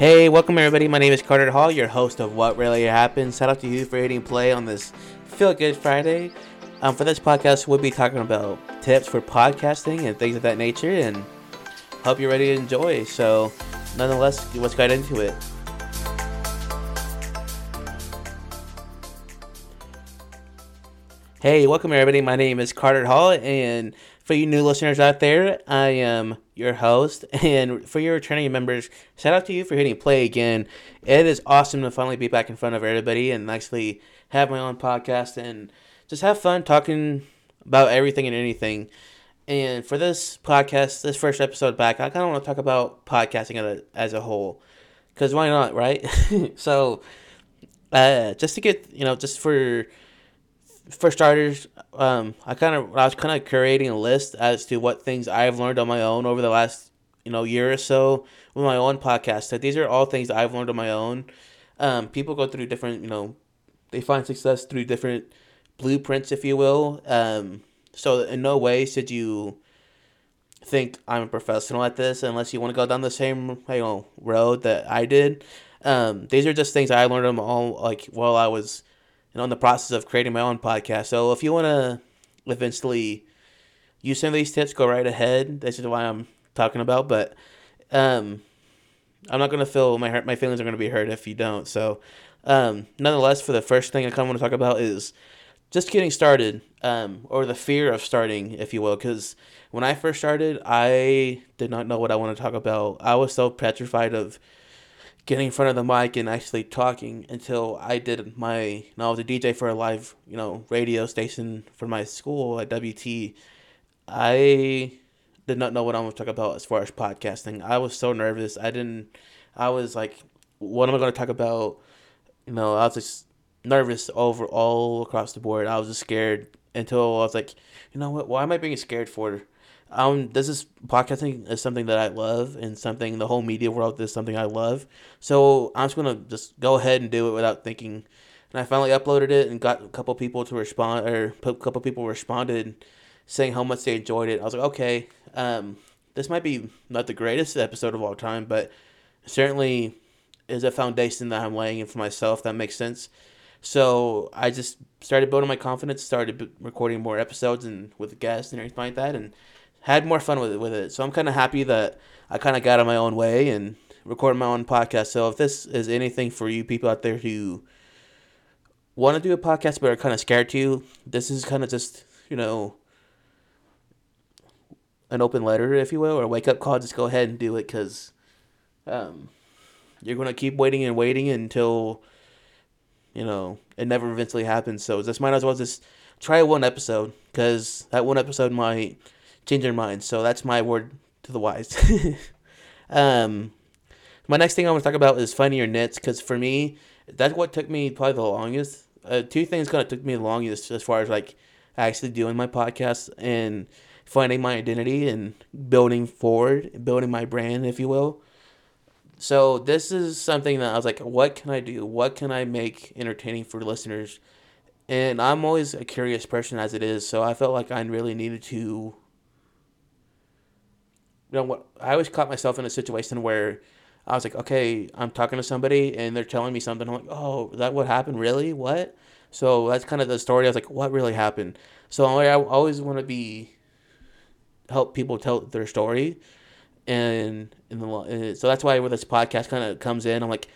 Hey, welcome everybody. My name is Carter Hall, your host of What Really Happened. Shout out to you for hitting play on this Feel Good Friday. Um, for this podcast, we'll be talking about tips for podcasting and things of that nature, and hope you're ready to enjoy. So, nonetheless, let's get into it. Hey, welcome everybody. My name is Carter Hall, and for you new listeners out there, I am your host. And for your returning members, shout out to you for hitting play again. It is awesome to finally be back in front of everybody and actually have my own podcast and just have fun talking about everything and anything. And for this podcast, this first episode back, I kind of want to talk about podcasting as a, as a whole. Because why not, right? so, uh, just to get, you know, just for for starters, um, I kind of I was kind of curating a list as to what things I've learned on my own over the last you know year or so with my own podcast. So these are all things I've learned on my own. Um, people go through different, you know, they find success through different blueprints, if you will. Um, so in no way should you think I'm a professional at this unless you want to go down the same you know road that I did. Um, these are just things I learned them all like while I was know, in the process of creating my own podcast. So if you want to eventually use some of these tips, go right ahead. This is why I'm talking about. But um, I'm not gonna feel my. My feelings are gonna be hurt if you don't. So, um, nonetheless, for the first thing I kind of want to talk about is just getting started, um, or the fear of starting, if you will. Because when I first started, I did not know what I want to talk about. I was so petrified of getting in front of the mic and actually talking until I did my know, I was a DJ for a live, you know, radio station for my school at WT. I did not know what I'm going to talk about as far as podcasting. I was so nervous. I didn't I was like what am I going to talk about? You know, I was just nervous over all across the board. I was just scared until I was like, you know what? Why am I being scared for? Um, this is podcasting is something that I love and something the whole media world is something I love. So I'm just gonna just go ahead and do it without thinking. And I finally uploaded it and got a couple people to respond, or a couple people responded saying how much they enjoyed it. I was like, okay, um, this might be not the greatest episode of all time, but certainly is a foundation that I'm laying in for myself. That makes sense. So I just started building my confidence, started recording more episodes and with guests and everything like that, and had more fun with it. With it. So I'm kind of happy that I kind of got on my own way and recorded my own podcast. So if this is anything for you people out there who want to do a podcast but are kind of scared to, this is kind of just you know an open letter, if you will, or a wake up call. Just go ahead and do it because um, you're gonna keep waiting and waiting until you know it never eventually happens. So just might as well just try one episode because that one episode might change their minds. So that's my word to the wise. um, my next thing I want to talk about is finding your niche because for me, that's what took me probably the longest. Uh, two things kind of took me the longest as far as like actually doing my podcast and finding my identity and building forward, building my brand, if you will. So this is something that I was like, what can I do? What can I make entertaining for listeners? And I'm always a curious person as it is, so I felt like I really needed to you know what I always caught myself in a situation where I was like, okay, I'm talking to somebody and they're telling me something. I'm like, oh, that what happened? Really? What? So that's kind of the story. I was like, what really happened? So I always want to be help people tell their story, and in the so that's why where this podcast kind of comes in. I'm like,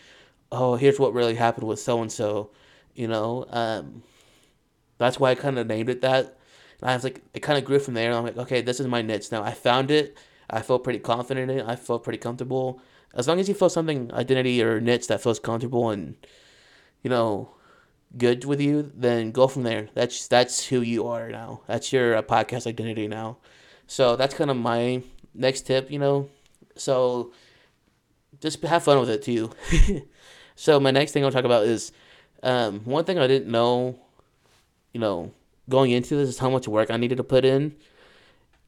oh, here's what really happened with so and so, you know. Um, that's why I kind of named it that. And I was like, it kind of grew from there. I'm like, okay, this is my niche now. I found it I feel pretty confident in it. I feel pretty comfortable. As long as you feel something identity or niche that feels comfortable and you know good with you, then go from there. That's that's who you are now. That's your uh, podcast identity now. So that's kind of my next tip. You know, so just have fun with it too. so my next thing I'll talk about is um, one thing I didn't know. You know, going into this is how much work I needed to put in.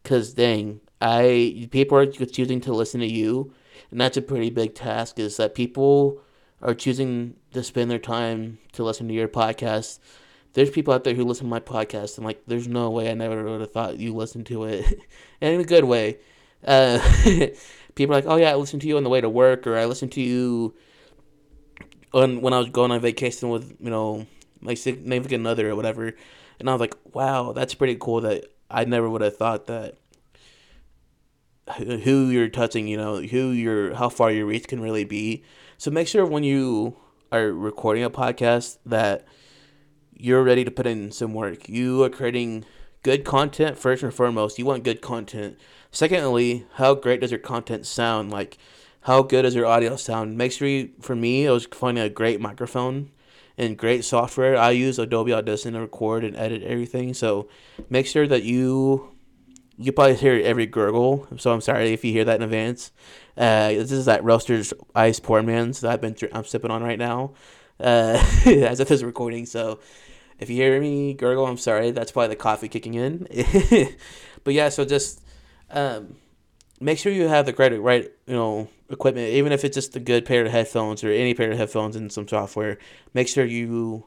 Cause dang, I people are choosing to listen to you, and that's a pretty big task. Is that people are choosing to spend their time to listen to your podcast. There's people out there who listen to my podcast, and like, there's no way I never would have thought you listened to it, and in a good way. Uh, people are like, oh yeah, I listen to you on the way to work, or I listen to you on when I was going on vacation with you know my significant other or whatever, and I was like, wow, that's pretty cool. That I never would have thought that who you're touching, you know, who your how far your reach can really be. So make sure when you are recording a podcast that you're ready to put in some work. You are creating good content first and foremost. You want good content. Secondly, how great does your content sound? Like, how good does your audio sound? Make sure you, for me, it was finding a great microphone and great software. I use Adobe Audition to record and edit everything. So make sure that you you probably hear every gurgle. So I'm sorry if you hear that in advance. Uh, this is that Roasters Ice Poor Man's that I've been I'm sipping on right now, uh, as if it's recording. So if you hear me gurgle, I'm sorry. That's probably the coffee kicking in. but yeah, so just um, make sure you have the right right you know equipment, even if it's just a good pair of headphones or any pair of headphones and some software. Make sure you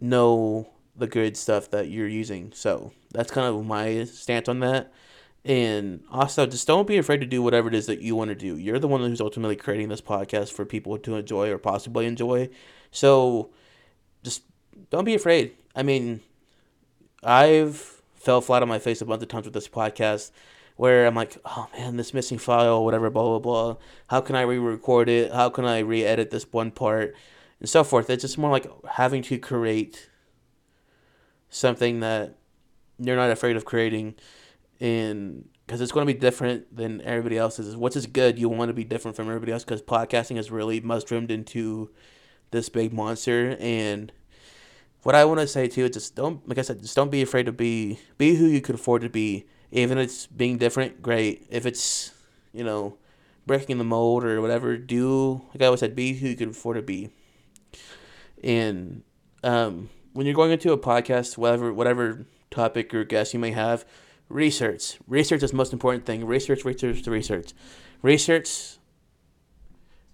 know the good stuff that you're using. So that's kind of my stance on that. And also, just don't be afraid to do whatever it is that you want to do. You're the one who's ultimately creating this podcast for people to enjoy or possibly enjoy. So just don't be afraid. I mean, I've fell flat on my face a bunch of times with this podcast where I'm like, oh man, this missing file, whatever, blah, blah, blah. How can I re record it? How can I re edit this one part? And so forth. It's just more like having to create something that you're not afraid of creating. And because it's going to be different than everybody else's. What's is good you want to be different from everybody else because podcasting has really mushroomed into this big monster. And what i want to say too is just don't like i said just don't be afraid to be be who you can afford to be. Even if it's being different great. If it's you know breaking the mold or whatever do like i always said be who you can afford to be. And um when you're going into a podcast, whatever whatever topic or guest you may have, research. Research is the most important thing. Research, research, research. Research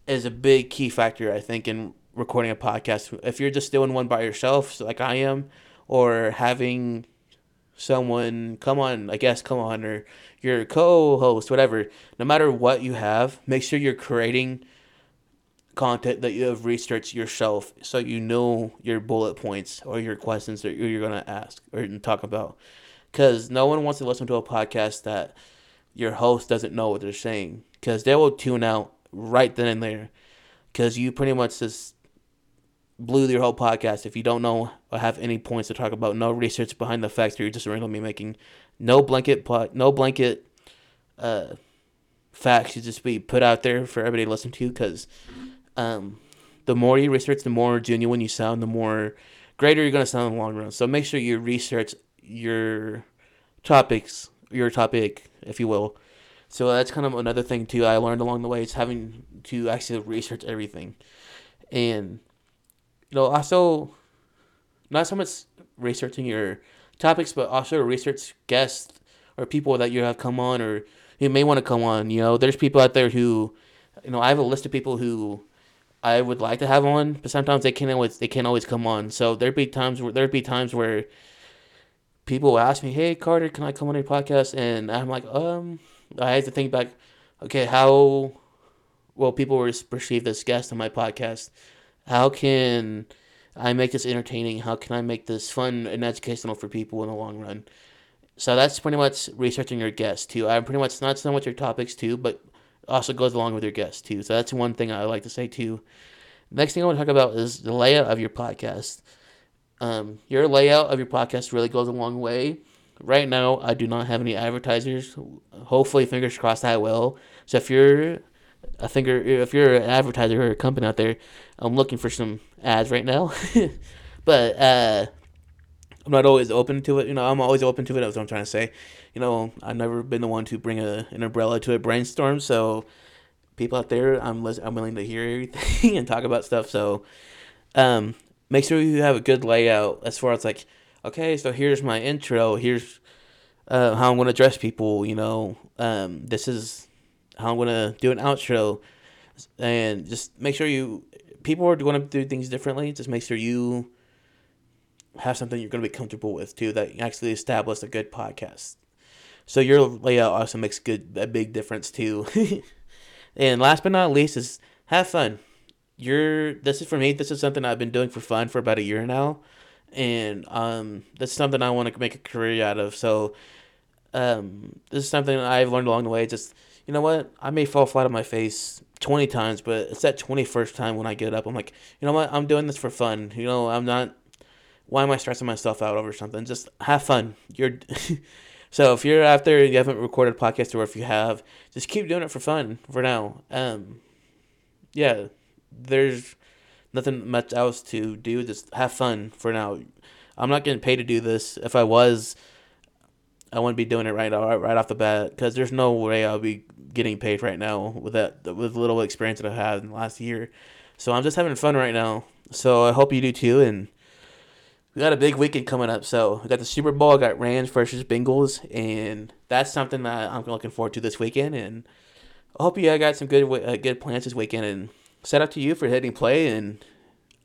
is a big key factor, I think, in recording a podcast. If you're just doing one by yourself, like I am, or having someone come on, I guess, come on, or your co host, whatever, no matter what you have, make sure you're creating content that you have researched yourself so you know your bullet points or your questions that you're going to ask or talk about. Because no one wants to listen to a podcast that your host doesn't know what they're saying. Because they will tune out right then and there. Because you pretty much just blew your whole podcast if you don't know or have any points to talk about no research behind the facts you're just randomly making no blanket no blanket uh facts should just be put out there for everybody to listen to because um, the more you research, the more genuine you sound, the more greater you're to sound in the long run. So make sure you research your topics, your topic, if you will. So that's kind of another thing too I learned along the way is having to actually research everything. And you know, also not so much researching your topics, but also research guests or people that you have come on or you may want to come on. You know, there's people out there who you know, I have a list of people who I would like to have on, but sometimes they can't always they can't always come on. So there'd be times where there'd be times where people ask me, "Hey Carter, can I come on your podcast?" And I'm like, um, I have to think back. Okay, how will people perceive this guest on my podcast? How can I make this entertaining? How can I make this fun and educational for people in the long run? So that's pretty much researching your guests too. I'm pretty much not so much your topics too, but also goes along with your guests too. So that's one thing I like to say too. Next thing I want to talk about is the layout of your podcast. Um, your layout of your podcast really goes a long way. Right now, I do not have any advertisers. Hopefully, fingers crossed, I will. So if you're a finger, if you're an advertiser or a company out there, I'm looking for some ads right now. but uh, I'm not always open to it. You know, I'm always open to it. That's what I'm trying to say. You know, I've never been the one to bring a an umbrella to a brainstorm. So, people out there, I'm I'm willing to hear everything and talk about stuff. So, um, make sure you have a good layout as far as like, okay, so here's my intro. Here's uh, how I'm going to address people. You know, um, this is how I'm going to do an outro, and just make sure you people are going to do things differently. Just make sure you have something you're going to be comfortable with too that actually establish a good podcast. So your layout also makes good a big difference too. and last but not least is have fun. You're this is for me. This is something I've been doing for fun for about a year now, and um, that's something I want to make a career out of. So, um, this is something I've learned along the way. Just you know what, I may fall flat on my face twenty times, but it's that twenty first time when I get up, I'm like, you know what, I'm doing this for fun. You know, I'm not. Why am I stressing myself out over something? Just have fun. You're. So if you're out there, you haven't recorded a podcast, or if you have, just keep doing it for fun for now. Um, yeah, there's nothing much else to do. Just have fun for now. I'm not getting paid to do this. If I was, I wouldn't be doing it right right off the bat because there's no way I'll be getting paid right now with that with little experience that I've had in the last year. So I'm just having fun right now. So I hope you do too, and we got a big weekend coming up. So we got the Super Bowl, got Rams versus Bengals, and that's something that I'm looking forward to this weekend. And I hope you got some good uh, good plans this weekend. And set up to you for hitting play. And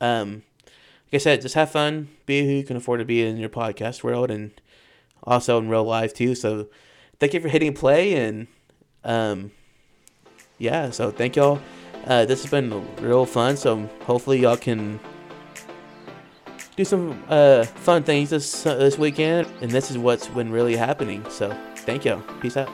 um, like I said, just have fun, be who you can afford to be in your podcast world, and also in real life too. So thank you for hitting play, and um, yeah. So thank y'all. Uh, this has been real fun. So hopefully y'all can do some uh, fun things this uh, this weekend, and this is what's been really happening. So, thank you. Peace out.